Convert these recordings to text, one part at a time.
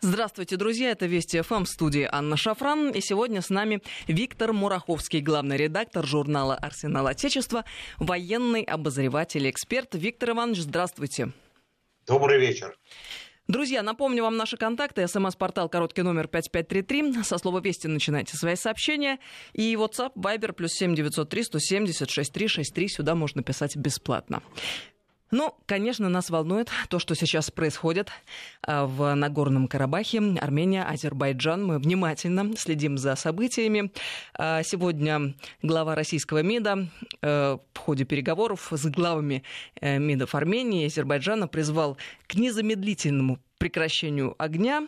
Здравствуйте, друзья. Это Вести ФМ в студии Анна Шафран. И сегодня с нами Виктор Мураховский, главный редактор журнала «Арсенал Отечества», военный обозреватель и эксперт. Виктор Иванович, здравствуйте. Добрый вечер. Друзья, напомню вам наши контакты. СМС-портал короткий номер 5533. Со слова «Вести» начинайте свои сообщения. И WhatsApp, Viber, плюс 7903 170 6363. Сюда можно писать бесплатно. Ну, конечно, нас волнует то, что сейчас происходит а, в Нагорном Карабахе, Армения, Азербайджан. Мы внимательно следим за событиями. А, сегодня глава российского МИДа э, в ходе переговоров с главами э, МИДов Армении и Азербайджана призвал к незамедлительному прекращению огня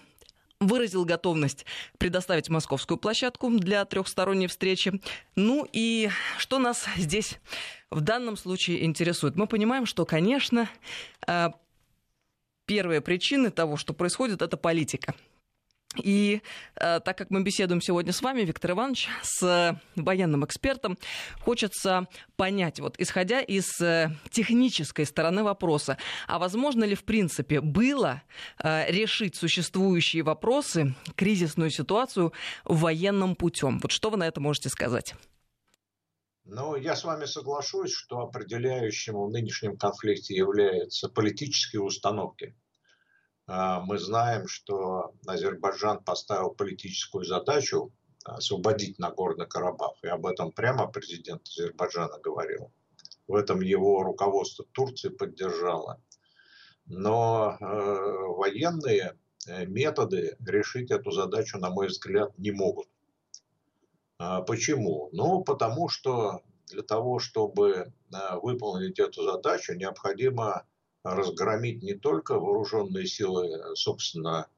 выразил готовность предоставить московскую площадку для трехсторонней встречи. Ну и что нас здесь в данном случае интересует? Мы понимаем, что, конечно, э, первые причины того, что происходит, это политика. И э, так как мы беседуем сегодня с вами, Виктор Иванович, с военным экспертом, хочется понять, вот исходя из э, технической стороны вопроса, а возможно ли в принципе было решить существующие вопросы, кризисную ситуацию военным путем? Вот что вы на это можете сказать? Ну, я с вами соглашусь, что определяющим в нынешнем конфликте являются политические установки а, мы знаем, что Азербайджан поставил политическую задачу освободить Нагорный Карабах. И об этом прямо президент Азербайджана говорил. В этом его руководство Турции поддержало. Но э, военные э, методы решить эту задачу, на мой взгляд, не могут. А почему? Ну, потому что для того, чтобы э, выполнить эту задачу, необходимо разгромить не только вооруженные силы, собственно,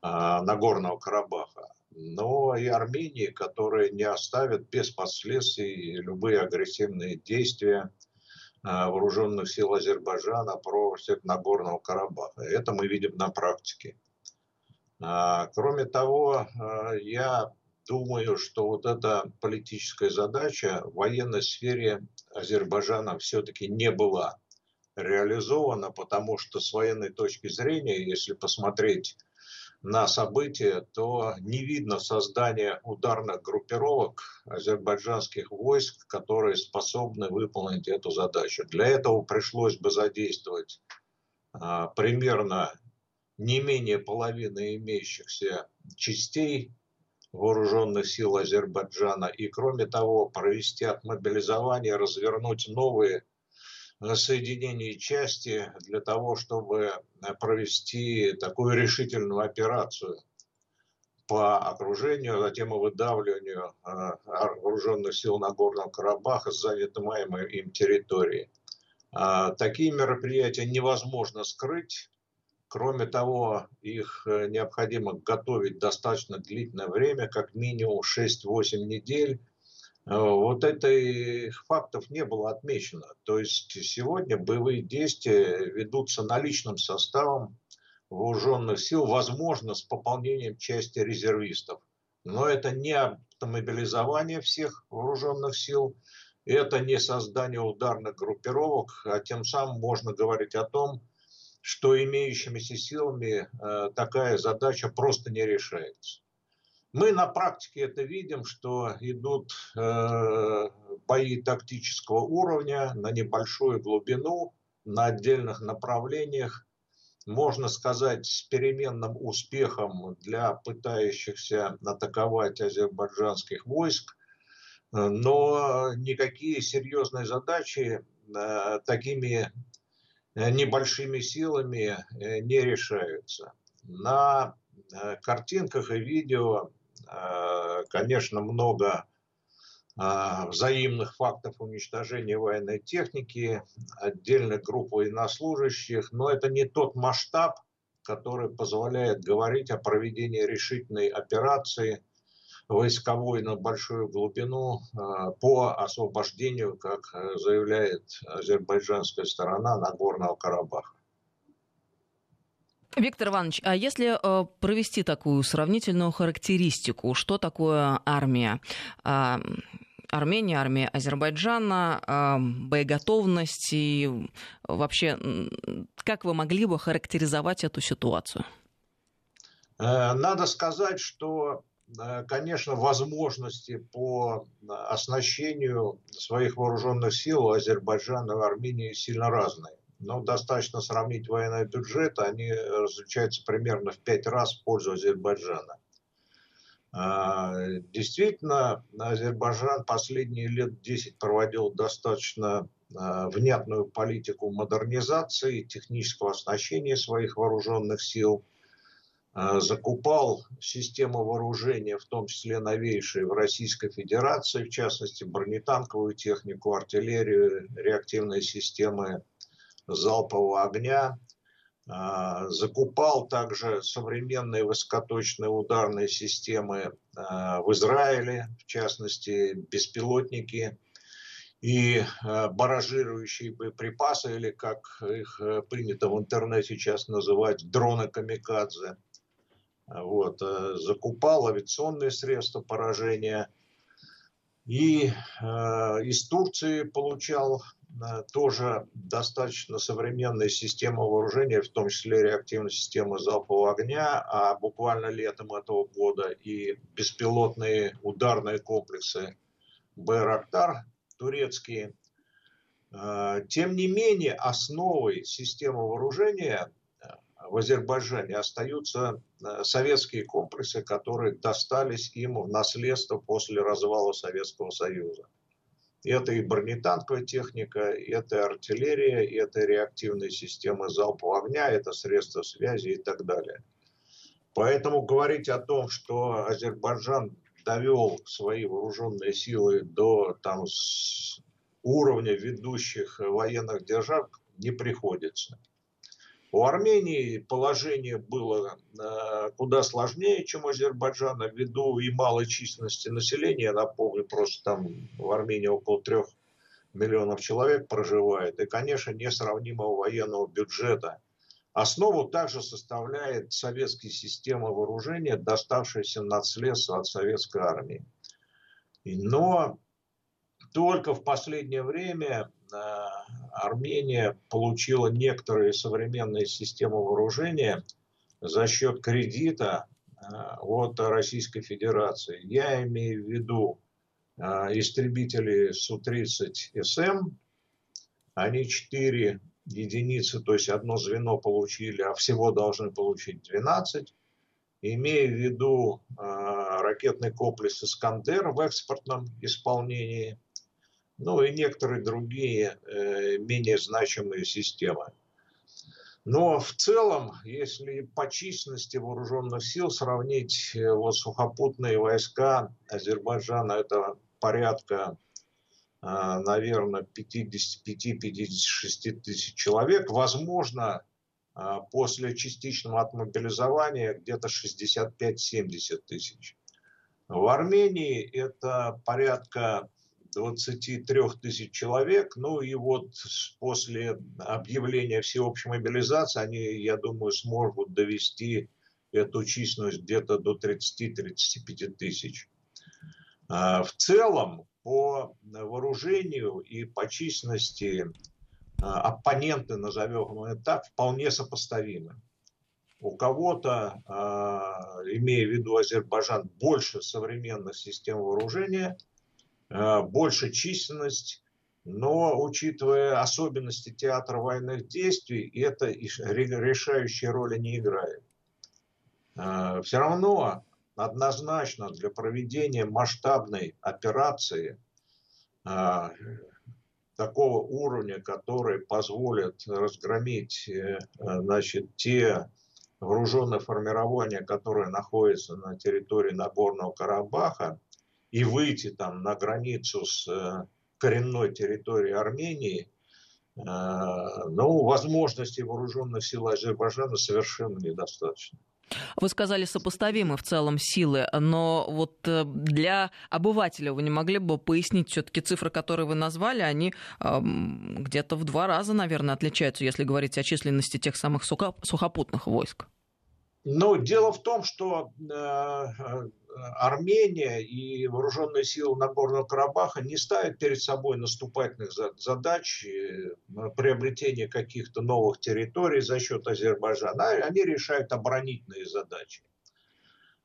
а, Нагорного Карабаха, но и Армении, которые не оставят без последствий любые агрессивные действия а, вооруженных сил Азербайджана против Нагорного Карабаха. Это мы видим на практике. А, кроме того, я думаю, что вот эта политическая задача в военной сфере Азербайджана все-таки не была реализовано, потому что с военной точки зрения, если посмотреть на события, то не видно создания ударных группировок азербайджанских войск, которые способны выполнить эту задачу. Для этого пришлось бы задействовать а, примерно не менее половины имеющихся частей вооруженных сил Азербайджана и, кроме того, провести отмобилизование, развернуть новые соединении части для того, чтобы э, провести такую решительную операцию по окружению, а затем и выдавливанию э, вооруженных сил Нагорного Карабаха с занимаемой им территории. А, такие мероприятия невозможно скрыть. Кроме того, их э, необходимо готовить достаточно длительное время, как минимум 6-8 недель, Э, вот этих фактов не было отмечено. То есть сегодня боевые действия ведутся наличным составом вооруженных сил, возможно, с пополнением части резервистов. Но это не автомобилизование всех вооруженных сил, это не создание ударных группировок, а тем самым можно говорить о том, что имеющимися силами э, такая задача просто не решается. Мы на практике это видим, что идут э, бои тактического уровня на небольшую глубину, на отдельных направлениях. Можно сказать, с переменным успехом для пытающихся атаковать азербайджанских войск. Но никакие серьезные задачи э, такими э, небольшими силами э, не решаются. На э, картинках и видео Э, конечно, много взаимных фактов уничтожения военной техники, отдельных групп военнослужащих, но это не тот масштаб, который позволяет говорить о проведении решительной операции войсковой на большую глубину э, по освобождению, как заявляет азербайджанская сторона, Нагорного Карабаха. Виктор Иванович, а если э, провести такую сравнительную характеристику, что такое армия? Э, Армения, армия Азербайджана, э, боеготовность и вообще, как вы могли бы характеризовать эту ситуацию? Надо сказать, что, конечно, возможности по оснащению своих вооруженных сил Азербайджана и Армении сильно разные. Но достаточно сравнить военный бюджет, они различаются примерно в пять раз в пользу Азербайджана. А, действительно, Азербайджан последние лет 10 проводил достаточно а, внятную политику модернизации, технического оснащения своих вооруженных сил, закупал системы вооружения, в том числе новейшие в Российской Федерации, в частности бронетанковую технику, артиллерию, реактивные системы залпового огня – а, закупал также современные высокоточные ударные системы а, в Израиле, в частности беспилотники и баражирующие боеприпасы, или как их э, принято в интернете сейчас называть, дроны камикадзе. Вот. Э, закупал авиационные средства поражения. И э, из Турции получал Э, тоже достаточно современная система вооружения, в том числе реактивная система залпового огня, а буквально летом этого года и беспилотные ударные комплексы Байрактар турецкие. Э, тем не менее, основой системы вооружения в Азербайджане остаются советские комплексы, которые достались им в наследство после развала Советского Союза. Это и бронетанковая техника, это артиллерия, это реактивные системы залпового огня, это средства связи и так далее. Поэтому говорить о том, что Азербайджан довел свои вооруженные силы до там, уровня ведущих военных держав, не приходится. У Армении положение было э, куда сложнее, чем у Азербайджана, ввиду и малой численности населения. Я напомню, просто там в Армении около трех миллионов человек проживает. И, конечно, несравнимого военного бюджета. Основу также составляет советская система вооружения, доставшаяся наследство от советской армии. Но только в последнее время Армения получила некоторые современные системы вооружения за счет кредита э, от Российской Федерации. Я имею в виду э, истребители Су-30СМ. Они 4 единицы, то есть одно звено получили, а всего должны получить 12. Имея в виду ракетный комплекс «Искандер» в экспортном исполнении – ну и некоторые другие э, менее значимые системы. Но в целом, если по численности вооруженных сил сравнить э, вот сухопутные войска Азербайджана, это порядка, э, наверное, 55-56 тысяч человек, возможно, после частичного отмобилизования где-то 65-70 тысяч. В Армении это порядка 23 тысяч человек. Ну и вот после объявления всеобщей мобилизации они, я думаю, смогут довести эту численность где-то до 30-35 тысяч. А, в целом, по вооружению и по численности а, оппоненты, назовем это так, вполне сопоставимы. У кого-то, а, имея в виду Азербайджан, больше современных систем вооружения – больше численность, но учитывая особенности театра военных действий, это решающей роли не играет. Э, Все равно однозначно для проведения масштабной операции э, такого уровня, который позволит разгромить значит, те вооруженные формирования, которые находятся на территории Нагорного Карабаха, и выйти там на границу с э, коренной территорией Армении, э, ну, возможностей вооруженных сил Азербайджана совершенно недостаточно. Вы сказали, сопоставимы в целом силы, но вот э, для обывателя вы не могли бы пояснить все-таки цифры, которые вы назвали, они где-то в два раза, наверное, отличаются, если говорить о численности тех самых сухопутных войск? Ну, дело в том, что Армения и вооруженные силы Нагорного Карабаха не ставят перед собой наступательных задач, э, приобретения каких-то новых территорий за счет Азербайджана. Они решают оборонительные задачи.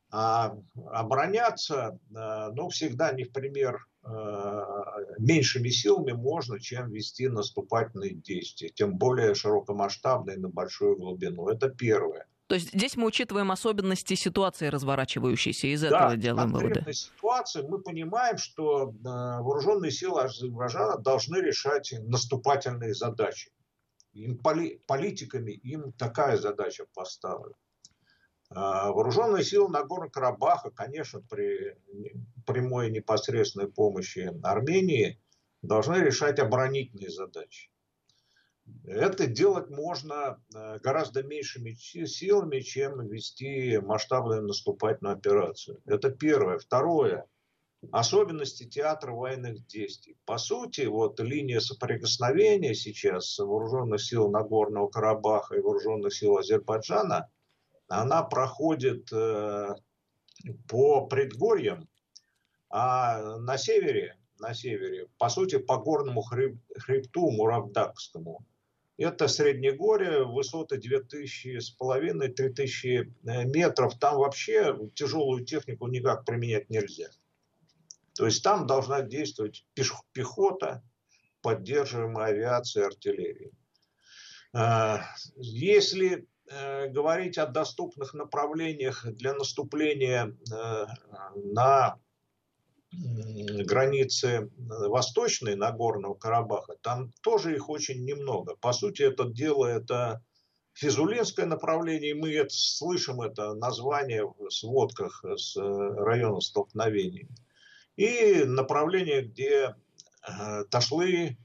А обороняться, ну, всегда не в пример меньшими силами можно, чем вести наступательные действия, тем более широкомасштабные на большую глубину. Это первое. То есть здесь мы учитываем особенности ситуации разворачивающейся, из да, этого делаем выводы. Да, ситуации мы понимаем, что вооруженные силы Азербайджана должны решать наступательные задачи. Им поли, политиками им такая задача поставлена. А, вооруженные силы Нагорного Карабаха, конечно, при прямой непосредственной помощи Армении должны решать оборонительные задачи. Это делать можно э, гораздо меньшими силами, чем вести масштабную наступательную операцию. Это первое. Второе. Особенности театра военных действий. По сути, вот линия соприкосновения сейчас вооруженных сил Нагорного Карабаха и вооруженных сил Азербайджана, она проходит э, по предгорьям, а на севере, на севере, по сути, по горному хребту Муравдакскому – это Среднегорье, высота 2000 с половиной, 3000 э, метров. Там вообще тяжелую технику никак применять нельзя. То есть там должна действовать пехота, поддерживаемая авиацией, артиллерией. А, если э, говорить о доступных направлениях для наступления э, на границы э, восточной Нагорного Карабаха, там тоже их очень немного. По сути, это дело это Физулинское направление, мы это, слышим это название в сводках с э, района столкновений. И направление, где э, Ташлы,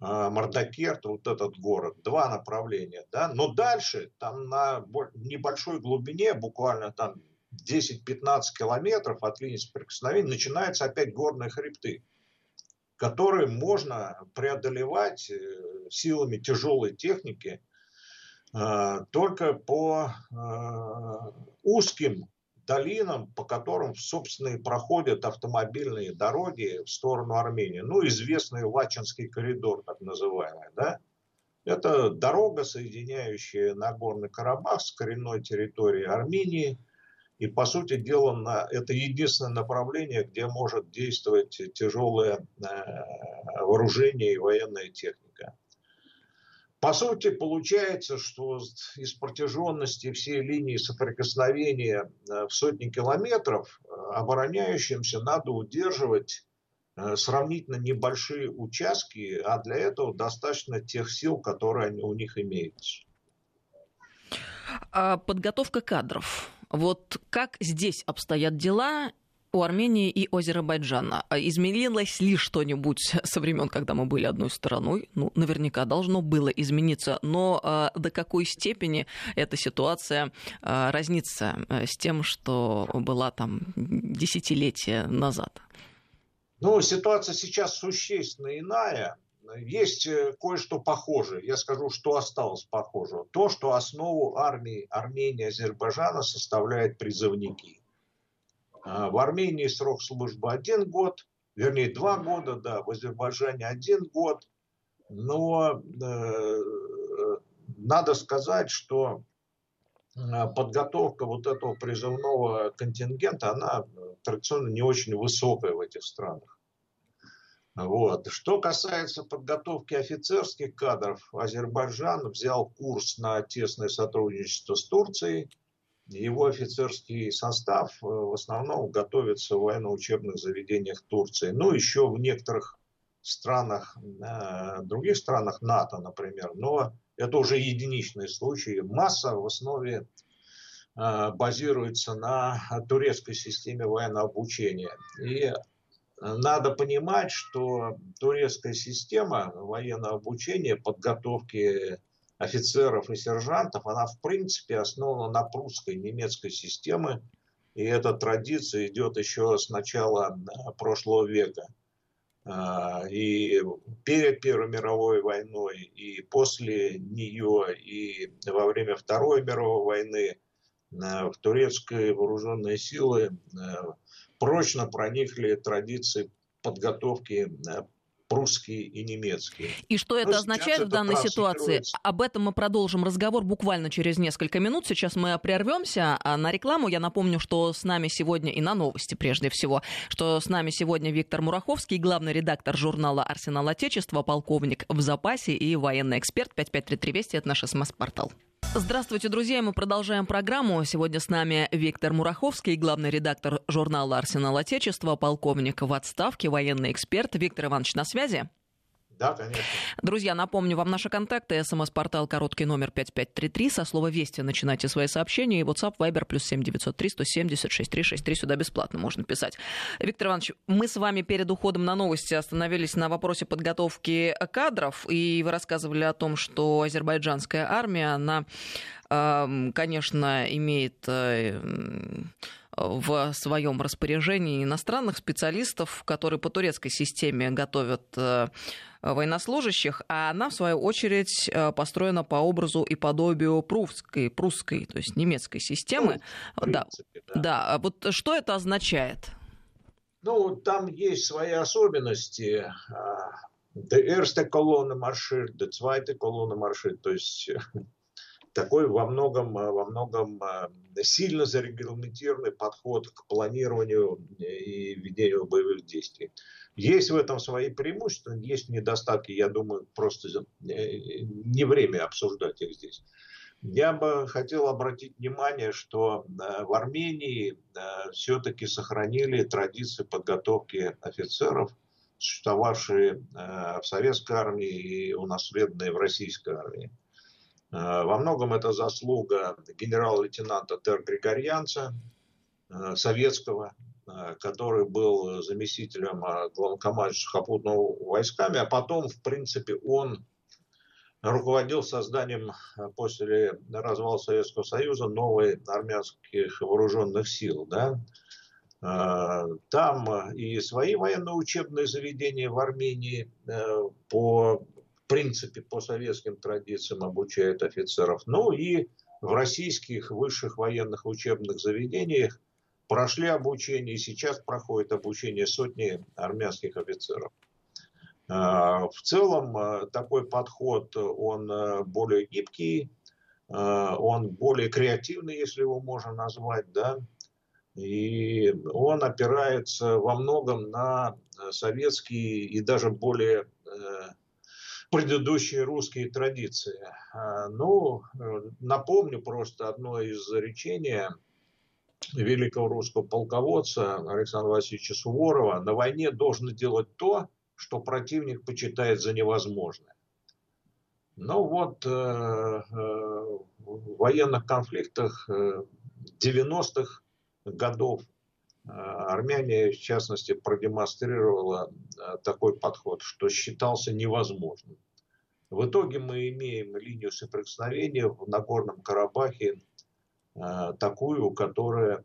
Мардакерт, вот этот город, два направления, да, но дальше, там на небольшой глубине, буквально там 10-15 километров от линии соприкосновения начинаются опять горные хребты, которые можно преодолевать э, силами тяжелой техники э, только по э, узким долинам, по которым, собственно, и проходят автомобильные дороги в сторону Армении. Ну, известный Вачинский коридор, так называемый, да? Это дорога, соединяющая Нагорный Карабах с коренной территорией Армении – и, по сути дела, на, это единственное направление, где может действовать тяжелое э, вооружение и военная техника. По сути, получается, что из протяженности всей линии соприкосновения э, в сотни километров э, обороняющимся надо удерживать сравнительно небольшие участки, а для этого достаточно тех сил, которые у них имеются. А подготовка кадров. Вот как здесь обстоят дела у Армении и Азербайджана. А изменилось ли что-нибудь со времен, когда мы были одной страной? Ну, наверняка должно было измениться. Но э, до какой степени эта ситуация э, разнится с тем, что была там десятилетия назад? Ну, ситуация сейчас существенно иная есть э, кое-что похожее. Я скажу, что осталось похожего. То, что основу армии Армении и Азербайджана составляют призывники. А, в Армении срок службы один год, вернее два года, да, в Азербайджане один год. Но э, надо сказать, что э, подготовка вот этого призывного контингента, она традиционно не очень высокая в этих странах. Вот. Что касается подготовки офицерских кадров, Азербайджан взял курс на тесное сотрудничество с Турцией. Его офицерский состав э, в основном готовится в военно-учебных заведениях Турции. Ну, еще в некоторых странах, э, других странах НАТО, например. Но это уже единичные случаи. Масса в основе э, базируется на турецкой системе военного обучения. И надо понимать, что турецкая система военного обучения, подготовки офицеров и сержантов, она в принципе основана на прусской, немецкой системе. И эта традиция идет еще с начала э, прошлого века. А, и перед Первой мировой войной, и после нее, и во время Второй мировой войны э, в турецкие вооруженные силы э, прочно проникли традиции подготовки э, прусские и немецкие. И что это ну, означает в данной ситуации? Об этом мы продолжим разговор буквально через несколько минут. Сейчас мы прервемся а на рекламу. Я напомню, что с нами сегодня и на новости прежде всего, что с нами сегодня Виктор Мураховский, главный редактор журнала «Арсенал Отечества», полковник в запасе и военный эксперт. 5533 Вести – это наш СМС-портал. Здравствуйте, друзья. Мы продолжаем программу. Сегодня с нами Виктор Мураховский, главный редактор журнала «Арсенал Отечества», полковник в отставке, военный эксперт. Виктор Иванович на связи. Да, конечно. Друзья, напомню вам наши контакты. СМС-портал короткий номер 5533. Со слова «Вести» начинайте свои сообщения. И WhatsApp, Viber, плюс 7903 170 6363. Сюда бесплатно можно писать. Виктор Иванович, мы с вами перед уходом на новости остановились на вопросе подготовки кадров. И вы рассказывали о том, что азербайджанская армия, она, конечно, имеет э, в своем распоряжении иностранных специалистов, которые по турецкой системе готовят э, военнослужащих, а она, в свою очередь, э, построена по образу и подобию прусской, прусской то есть немецкой системы. Ну, принципе, да. да. да. Вот что это означает? Ну, там есть свои особенности. Der erste колонна маршир, der zweite колонна маршир, то есть такой во многом, во многом сильно зарегламентированный подход к планированию и ведению боевых действий. Есть в этом свои преимущества, есть недостатки, я думаю, просто э, не время обсуждать их здесь. Я бы хотел обратить внимание, что э, в Армении э, все-таки сохранили традиции подготовки офицеров, существовавшие в советской армии и унаследованные в российской армии. Во многом это заслуга генерал-лейтенанта Тер Григорьянца, советского, Э, который был заместителем э, главнокомандующего сухопутного войсками, а потом, в принципе, он руководил созданием э, после развала Советского Союза новой армянских вооруженных сил. Да? Там и свои военно-учебные заведения в Армении по принципе, по советским традициям обучают офицеров. Ну и в российских высших военных учебных заведениях прошли обучение и сейчас проходит обучение сотни армянских офицеров. А, в целом а, такой подход, он а, более гибкий, он более креативный, если его можно назвать, да, и он опирается во многом на советские и даже более предыдущие русские традиции. Ну, напомню просто одно из речения великого русского полководца Александра Васильевича Суворова, на войне должны делать то, что противник почитает за невозможное. Но вот э, э, в военных конфликтах э, 90-х годов э, армяне, в частности, продемонстрировала э, такой подход, что считался невозможным. В итоге мы имеем линию соприкосновения в Нагорном Карабахе Э, такую, которая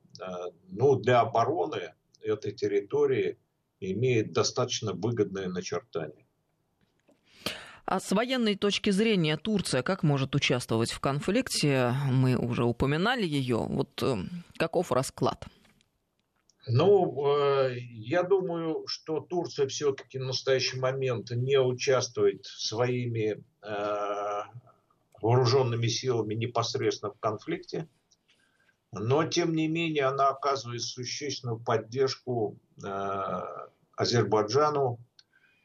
ну, для обороны этой территории имеет достаточно выгодное начертание. А с военной точки зрения Турция как может участвовать в конфликте? Мы уже упоминали ее. Вот э, каков расклад? Ну, я думаю, что Турция все-таки в настоящий момент не участвует своими вооруженными силами непосредственно в конфликте но тем не менее она оказывает существенную поддержку э, Азербайджану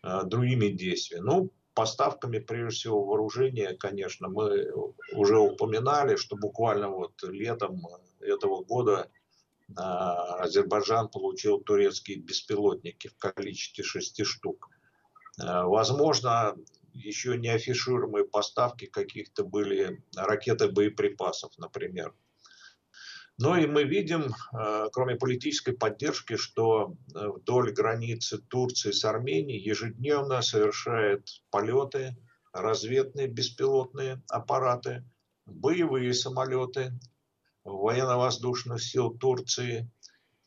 э, другими действиями. Ну, поставками, прежде всего, вооружения, конечно, мы уже упоминали, что буквально вот летом этого года э, Азербайджан получил турецкие беспилотники в количестве шести штук. Э, возможно, еще не афишируемые поставки каких-то были ракеты боеприпасов, например. Ну и мы видим, э, кроме политической поддержки, что вдоль границы Турции с Арменией ежедневно совершают полеты разведные беспилотные аппараты, боевые самолеты военно-воздушных сил Турции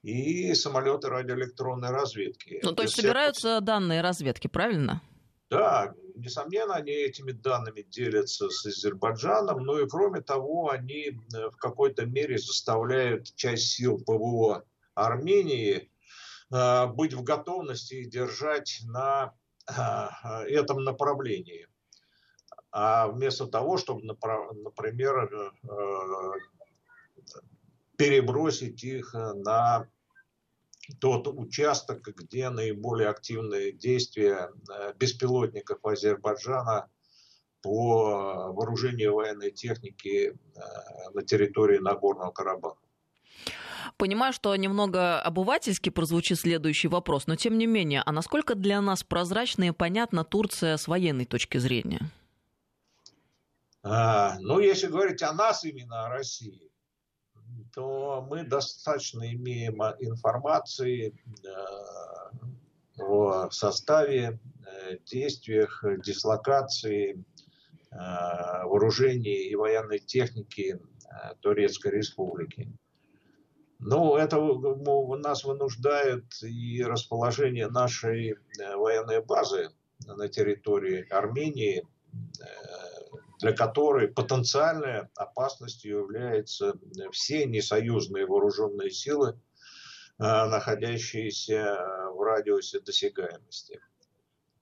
и самолеты радиоэлектронной разведки. Ну, то есть собираются данные разведки, правильно? Да, несомненно, они этими данными делятся с Азербайджаном, но и кроме того, они э, в какой-то мере заставляют часть сил ПВО Армении э, быть в готовности и держать на этом направлении. А вместо того, чтобы, например, перебросить их на тот участок, где наиболее активные действия беспилотников Азербайджана по вооружению военной техники на территории Нагорного Карабаха. Понимаю, что немного обывательски прозвучит следующий вопрос, но тем не менее, а насколько для нас прозрачна и понятна Турция с военной точки зрения? А, ну, если говорить о нас именно, о России, то мы достаточно имеем информации э, о составе, э, действиях, дислокации, э, вооружении и военной техники Турецкой Республики. Ну, это нас вынуждает и расположение нашей э, военной базы на территории Армении, э, для которой потенциальной опасностью являются все несоюзные вооруженные силы, э, находящиеся в радиусе досягаемости.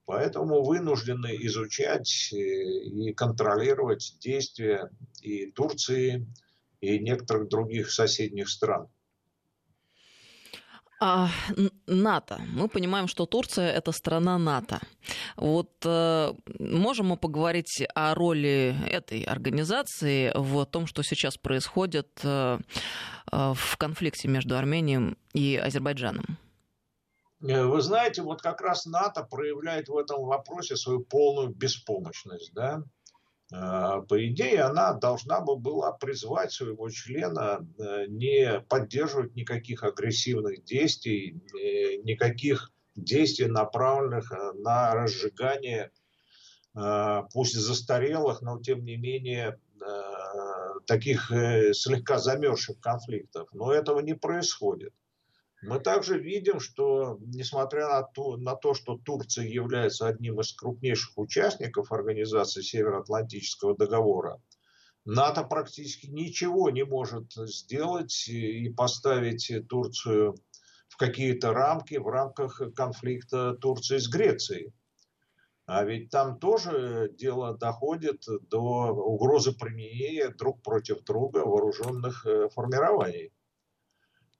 Поэтому вынуждены изучать и контролировать действия и Турции, и некоторых других соседних стран. А, НАТО. Мы понимаем, что Турция это страна НАТО. Вот э, можем мы поговорить о роли этой организации в том, что сейчас происходит э, э, в конфликте между Арменией и Азербайджаном? Э, вы знаете, вот как раз НАТО проявляет в этом вопросе свою полную беспомощность, да? А, по идее, она должна бы была призвать своего члена э, не поддерживать никаких агрессивных действий, э, никаких действий, направленных э, на разжигание, пусть застарелых, но тем не менее таких слегка замерзших конфликтов. Но этого не происходит. Мы также видим, что несмотря на то, на то, что Турция является одним из крупнейших участников организации Североатлантического договора, НАТО практически ничего не может сделать и поставить Турцию в какие-то рамки в рамках конфликта Турции с Грецией. А ведь там тоже дело доходит до угрозы применения друг против друга вооруженных э, формирований.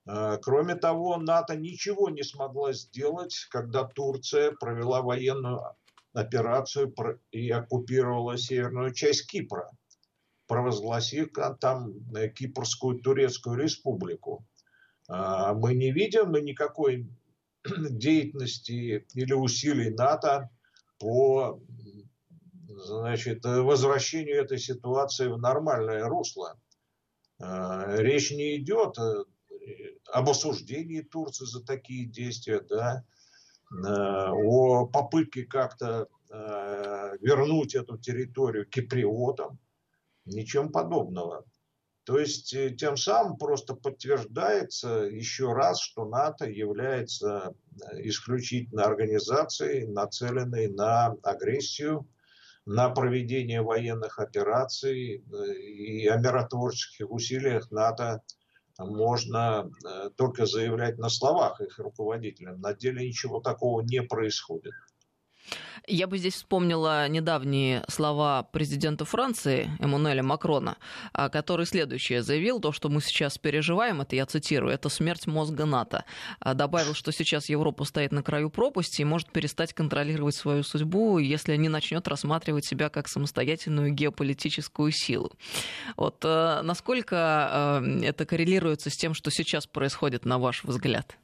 А, кроме того, НАТО ничего не смогла сделать, когда Турция провела военную операцию и оккупировала северную часть Кипра, провозгласив там э, Кипрскую Турецкую республику. А, мы не видим никакой деятельности или усилий НАТО по значит, возвращению этой ситуации в нормальное русло. Речь не идет э, об осуждении Турции за такие действия, да, э, о попытке как-то э, вернуть эту территорию киприотам, ничем подобного. То есть э, тем самым просто подтверждается еще раз, что НАТО является исключительно организацией, нацеленной на агрессию, на проведение военных операций и о миротворческих усилиях НАТО можно э, только заявлять на словах их руководителям. На деле ничего такого не происходит. Я бы здесь вспомнила недавние слова президента Франции Эммануэля Макрона, а, который следующее заявил, то, что мы сейчас переживаем, это я цитирую, это смерть мозга НАТО. А, добавил, что сейчас Европа стоит на краю пропасти и может перестать контролировать свою судьбу, если не начнет рассматривать себя как самостоятельную геополитическую силу. Вот э, насколько э, это коррелируется с тем, что сейчас происходит, на ваш взгляд?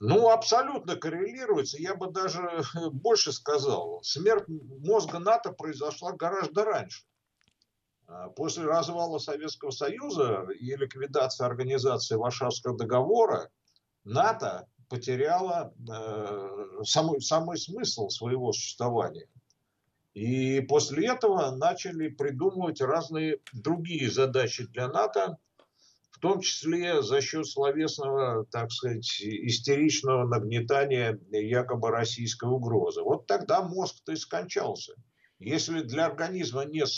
Ну, абсолютно коррелируется. Я бы даже больше сказал. Смерть мозга НАТО произошла гораздо раньше. А, после развала Советского Союза и ликвидации организации Варшавского договора НАТО потеряла э, самый, самый смысл своего существования. И после этого начали придумывать разные другие задачи для НАТО, в том числе за счет словесного, так сказать, истеричного нагнетания якобы российской угрозы. Вот тогда мозг-то и скончался. Если для организма нет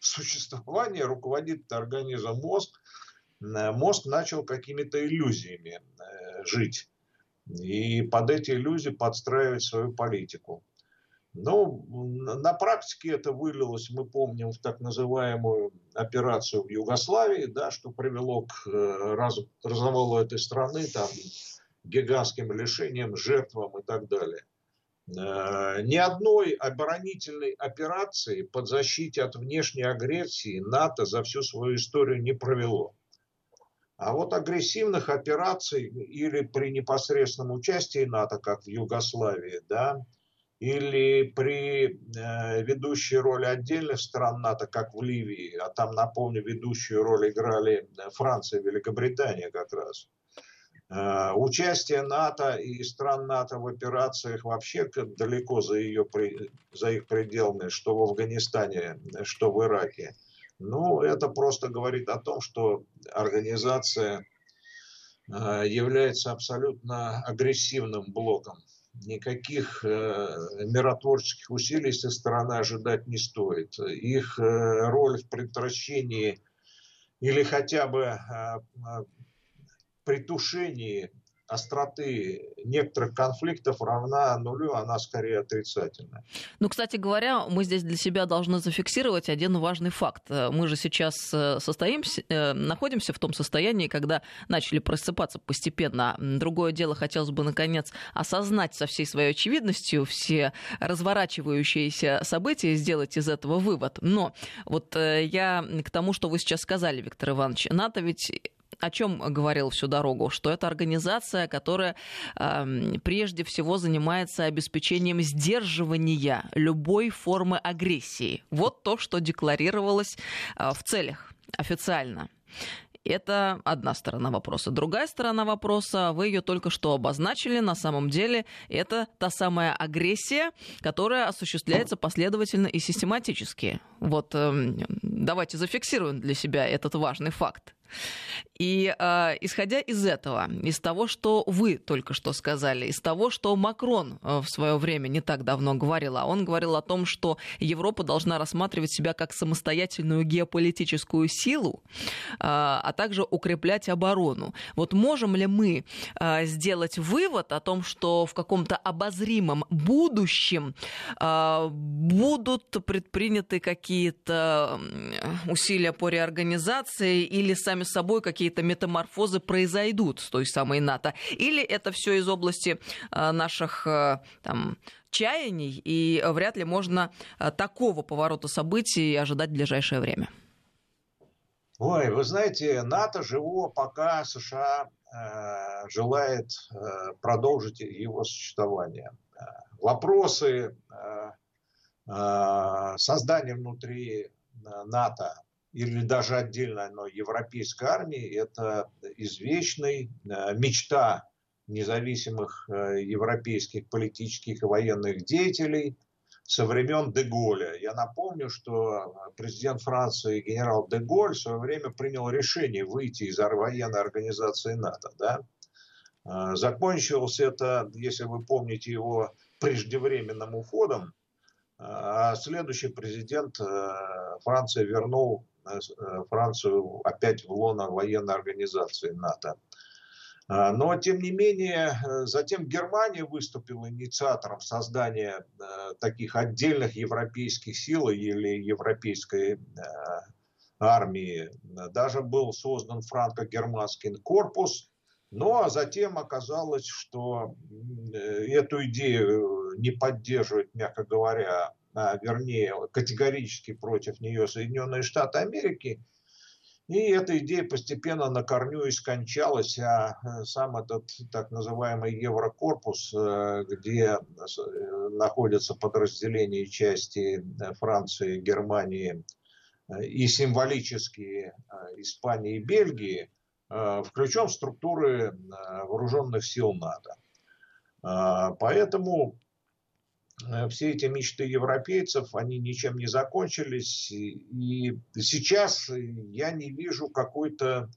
существования, руководит организм мозг, э, мозг начал какими-то иллюзиями э, жить. И под эти иллюзии подстраивать свою политику. Ну, на практике это вылилось, мы помним, в так называемую операцию в Югославии, да, что привело к э, раз, развалу этой страны, там, гигантским лишениям, жертвам и так далее. Э, ни одной оборонительной операции под защите от внешней агрессии НАТО за всю свою историю не провело. А вот агрессивных операций или при непосредственном участии НАТО, как в Югославии, да, или при э, ведущей роли отдельных стран НАТО, как в Ливии, а там, напомню, ведущую роль играли Франция и Великобритания как раз. Э, участие НАТО и стран НАТО в операциях вообще далеко за, ее, за их пределами, что в Афганистане, что в Ираке. Ну, это просто говорит о том, что организация э, является абсолютно агрессивным блоком никаких э, миротворческих усилий со стороны ожидать не стоит. Их э, роль в предотвращении или хотя бы э, притушении остроты некоторых конфликтов равна нулю, она скорее отрицательная. Ну, кстати говоря, мы здесь для себя должны зафиксировать один важный факт. Мы же сейчас э, состоимся, э, находимся в том состоянии, когда начали просыпаться постепенно. Другое дело, хотелось бы, наконец, осознать со всей своей очевидностью все разворачивающиеся события и сделать из этого вывод. Но вот э, я к тому, что вы сейчас сказали, Виктор Иванович, НАТО ведь о чем говорил всю дорогу? Что это организация, которая э, прежде всего занимается обеспечением сдерживания любой формы агрессии. Вот то, что декларировалось э, в целях официально. Это одна сторона вопроса. Другая сторона вопроса, вы ее только что обозначили, на самом деле это та самая агрессия, которая осуществляется последовательно и систематически. Вот э, давайте зафиксируем для себя этот важный факт. И э, исходя из этого, из того, что вы только что сказали, из того, что Макрон э, в свое время не так давно говорил, а он говорил о том, что Европа должна рассматривать себя как самостоятельную геополитическую силу, э, а также укреплять оборону. Вот можем ли мы э, сделать вывод о том, что в каком-то обозримом будущем э, будут предприняты какие-то усилия по реорганизации или сами собой какие какие-то метаморфозы произойдут с той самой НАТО? Или это все из области э, наших э, там, чаяний, и вряд ли можно э, такого поворота событий ожидать в ближайшее время? Ой, вы знаете, НАТО живо, пока США э, желает э, продолжить его существование. Вопросы э, э, создания внутри НАТО или даже отдельно но европейской армии, это извечная э, мечта независимых э, европейских политических и военных деятелей со времен Деголя. Я напомню, что президент Франции генерал Деголь в свое время принял решение выйти из военной организации НАТО. Да? Э, закончилось это, если вы помните, его преждевременным уходом, а следующий президент Франции вернул Э, Францию опять в лоно военной организации НАТО. А, но, тем не менее, э, затем Германия выступила инициатором создания э, таких отдельных европейских сил или европейской армии. Даже был создан франко-германский корпус, но затем оказалось, что эту идею не поддерживает, мягко говоря, а, вернее, категорически против нее Соединенные Штаты Америки. И эта идея постепенно на корню и скончалась, а э, сам этот так называемый Еврокорпус, э, где э, находятся подразделения части Франции, Германии и символические Испании и Бельгии, включен в структуры вооруженных сил НАТО. Поэтому Э, все эти мечты европейцев, они ничем не закончились. И сейчас я не вижу какой-то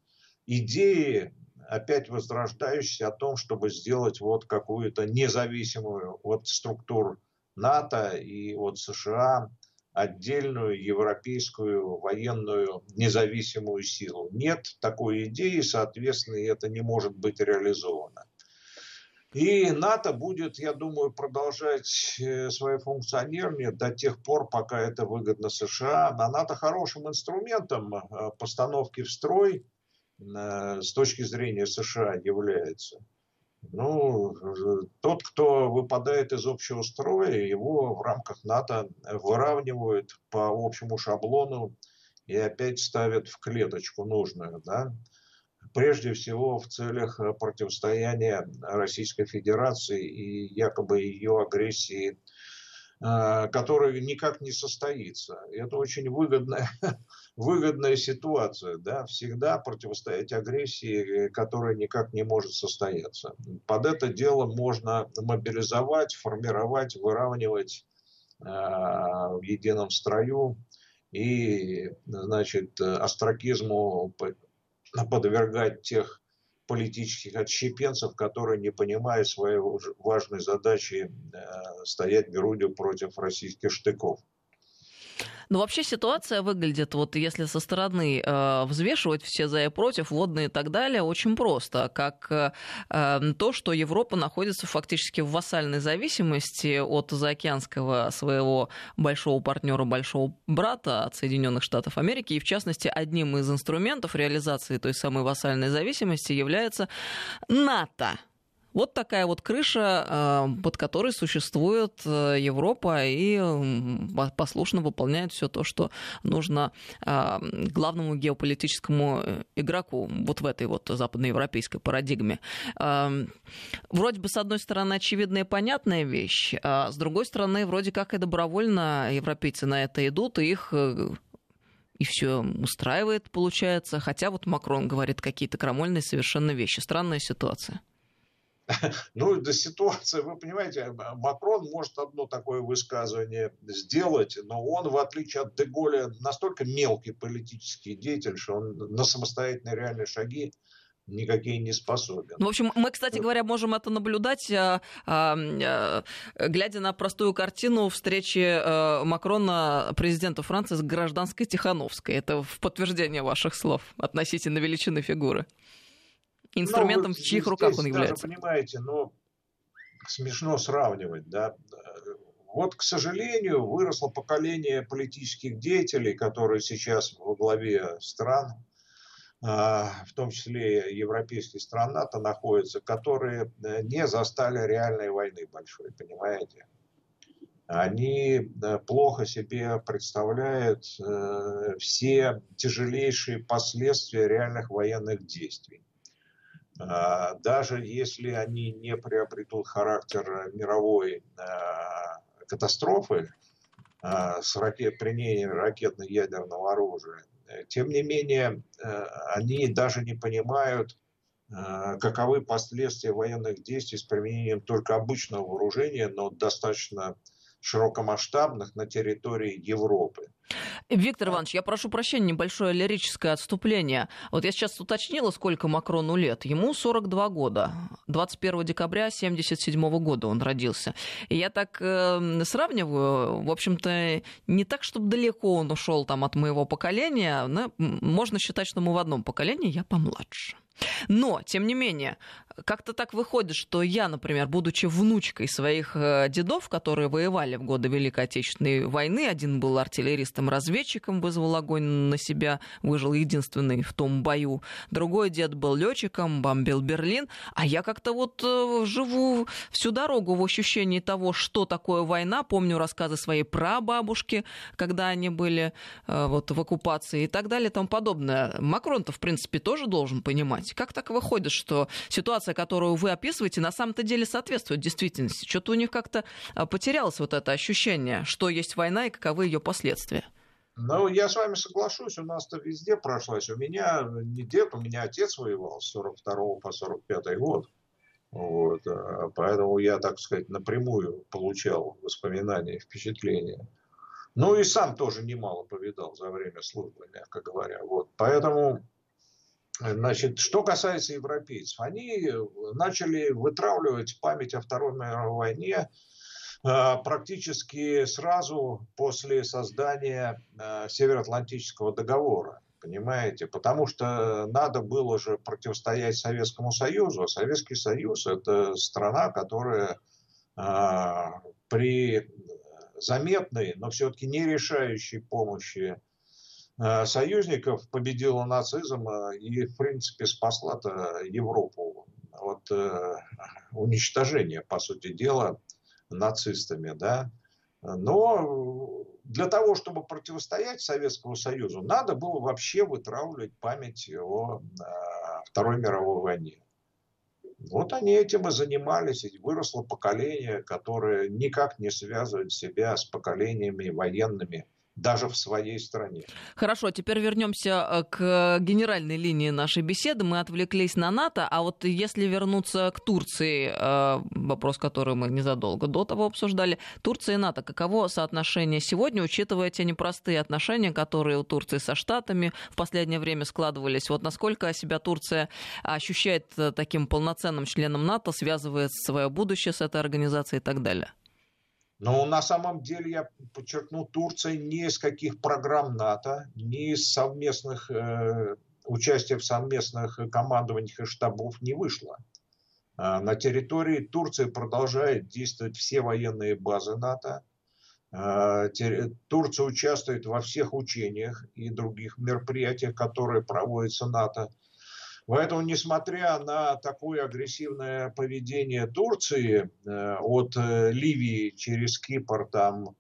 идеи, опять возрождающейся о том, чтобы сделать вот какую-то независимую от структур НАТО и от США отдельную европейскую военную независимую силу. Нет такой идеи, соответственно, это не может быть реализовано. И НАТО будет, я думаю, продолжать э, свое функционирование до тех пор, пока это выгодно США. А НАТО хорошим инструментом э, постановки в строй э, с точки зрения США является. Ну, тот, кто выпадает из общего строя, его в рамках НАТО выравнивают по общему шаблону и опять ставят в клеточку нужную, да прежде всего в целях э, противостояния Российской Федерации и якобы ее агрессии, э, которая никак не состоится. Это очень выгодная, выгодная ситуация. Да? Всегда противостоять агрессии, которая никак не может состояться. Под это дело можно мобилизовать, формировать, выравнивать э, в едином строю и значит, астракизму подвергать тех политических отщепенцев, которые не понимают своей важной задачи э, стоять грудью против российских штыков. Но вообще ситуация выглядит, вот если со стороны э, взвешивать все за и против, водные и так далее, очень просто. Как э, эм, то, что Европа находится фактически в вассальной зависимости от заокеанского своего большого партнера, большого брата от Соединенных Штатов Америки. И в частности, одним из инструментов реализации той самой вассальной зависимости является НАТО. Вот такая вот крыша, а, под которой существует э, Европа и послушно выполняет все то, что нужно а, главному геополитическому э, игроку вот в этой вот западноевропейской парадигме. А, вроде бы, с одной стороны, очевидная и понятная вещь, а с другой стороны, вроде как и добровольно европейцы на это идут, и их э, и все устраивает, получается. Хотя вот Макрон говорит какие-то крамольные совершенно вещи. Странная ситуация. Ну, да ситуация, вы понимаете, Макрон может одно такое высказывание сделать, но он, в отличие от Деголя, настолько мелкий политический деятель, что он на самостоятельные реальные шаги никакие не способен. В общем, мы, кстати говоря, можем это наблюдать, а, глядя на простую картину встречи Макрона, президента Франции, с гражданской Тихановской. Это в подтверждение ваших слов относительно величины фигуры инструментом, ну, в чьих руках он является. Даже, понимаете, но смешно сравнивать, да. Вот, к сожалению, выросло поколение политических деятелей, которые сейчас во главе стран, а, в том числе европейских стран НАТО, находятся, которые э, не застали реальной войны большой, понимаете? Они э, плохо себе представляют э, все тяжелейшие последствия реальных военных действий. А, даже если они не приобретут характер мировой а, катастрофы а, с ракет, применением ракетно-ядерного оружия, тем не менее они даже не понимают, каковы последствия военных действий с применением только обычного вооружения, но достаточно широкомасштабных на территории Европы. Виктор Иванович, я прошу прощения, небольшое лирическое отступление. Вот я сейчас уточнила, сколько Макрону лет. Ему 42 года. 21 декабря 1977 года он родился. И я так э, сравниваю, в общем-то, не так, чтобы далеко он ушел там от моего поколения. Но можно считать, что мы в одном поколении, я помладше. Но, тем не менее, как-то так выходит, что я, например, будучи внучкой своих э, дедов, которые воевали в годы Великой Отечественной войны, один был артиллеристом-разведчиком, вызвал огонь на себя, выжил единственный в том бою, другой дед был летчиком, бомбил Берлин, а я как-то вот э, живу всю дорогу в ощущении того, что такое война, помню рассказы своей прабабушки, когда они были э, вот в оккупации и так далее и тому подобное. Макрон-то, в принципе, тоже должен понимать. Как так выходит, что ситуация ситуация, которую вы описываете, на самом-то деле соответствует действительности. Что-то у них как-то а, потерялось вот это ощущение, что есть война и каковы ее последствия. Ну, я с вами соглашусь, у нас-то везде прошлась. У меня не дед, у меня отец воевал с 42 по 45 год. Вот, а, поэтому я, так сказать, напрямую получал воспоминания, впечатления. Ну и сам тоже немало повидал за время службы, мягко говоря. Вот, поэтому Значит, что касается европейцев, они начали вытравливать память о Второй мировой войне э, практически сразу после создания э, Североатлантического договора, Понимаете? Потому что надо было же противостоять Советскому Союзу. А Советский Союз – это страна, которая при заметной, но все-таки не решающей помощи союзников победила нацизм а, и, в принципе, спасла-то Европу от э, уничтожения, по сути дела, нацистами, да. Но для того, чтобы противостоять Советскому Союзу, надо было вообще вытравливать память о Второй мировой войне. Вот они этим и занимались, и выросло поколение, которое никак не связывает себя с поколениями военными даже в своей стране. Хорошо, теперь вернемся э, к генеральной линии нашей беседы. Мы отвлеклись на НАТО, а вот если вернуться к Турции, э, вопрос, который мы незадолго до того обсуждали, Турция и НАТО, каково соотношение сегодня, учитывая те непростые отношения, которые у Турции со Штатами в последнее время складывались? Вот насколько себя Турция ощущает э, таким полноценным членом НАТО, связывает свое будущее с этой организацией и так далее? Но на самом деле, я подчеркну, Турция ни из каких программ НАТО, ни из совместных э, участия в совместных командованиях и штабов не вышла. Э, на территории Турции продолжают действовать все военные базы НАТО. Э, Турция участвует во всех учениях и других мероприятиях, которые проводятся НАТО. Поэтому, несмотря на такое агрессивное поведение Турции э, от э, Ливии через Кипр там,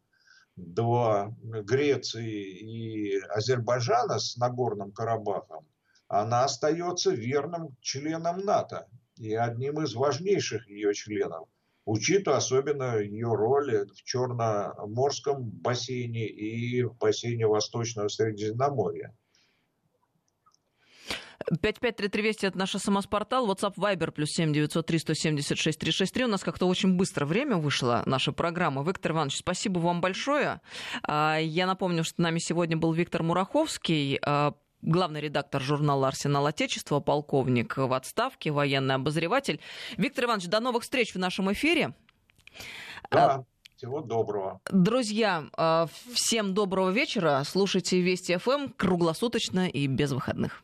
до Греции и Азербайджана с Нагорным Карабахом, она остается верным членом НАТО и одним из важнейших ее членов, учитывая особенно ее роль в Черноморском бассейне и в бассейне Восточного Средиземноморья. 553320 это наш смс-портал, WhatsApp Viber плюс 7 903 176 363. У нас как-то очень быстро время вышло, наша программа. Виктор Иванович, спасибо вам большое. А, я напомню, что с нами сегодня был Виктор Мураховский, а, главный редактор журнала «Арсенал Отечества», полковник в отставке, военный обозреватель. Виктор Иванович, до новых встреч в нашем эфире. Да. Всего доброго. Друзья, а, всем доброго вечера. Слушайте Вести ФМ круглосуточно и без выходных.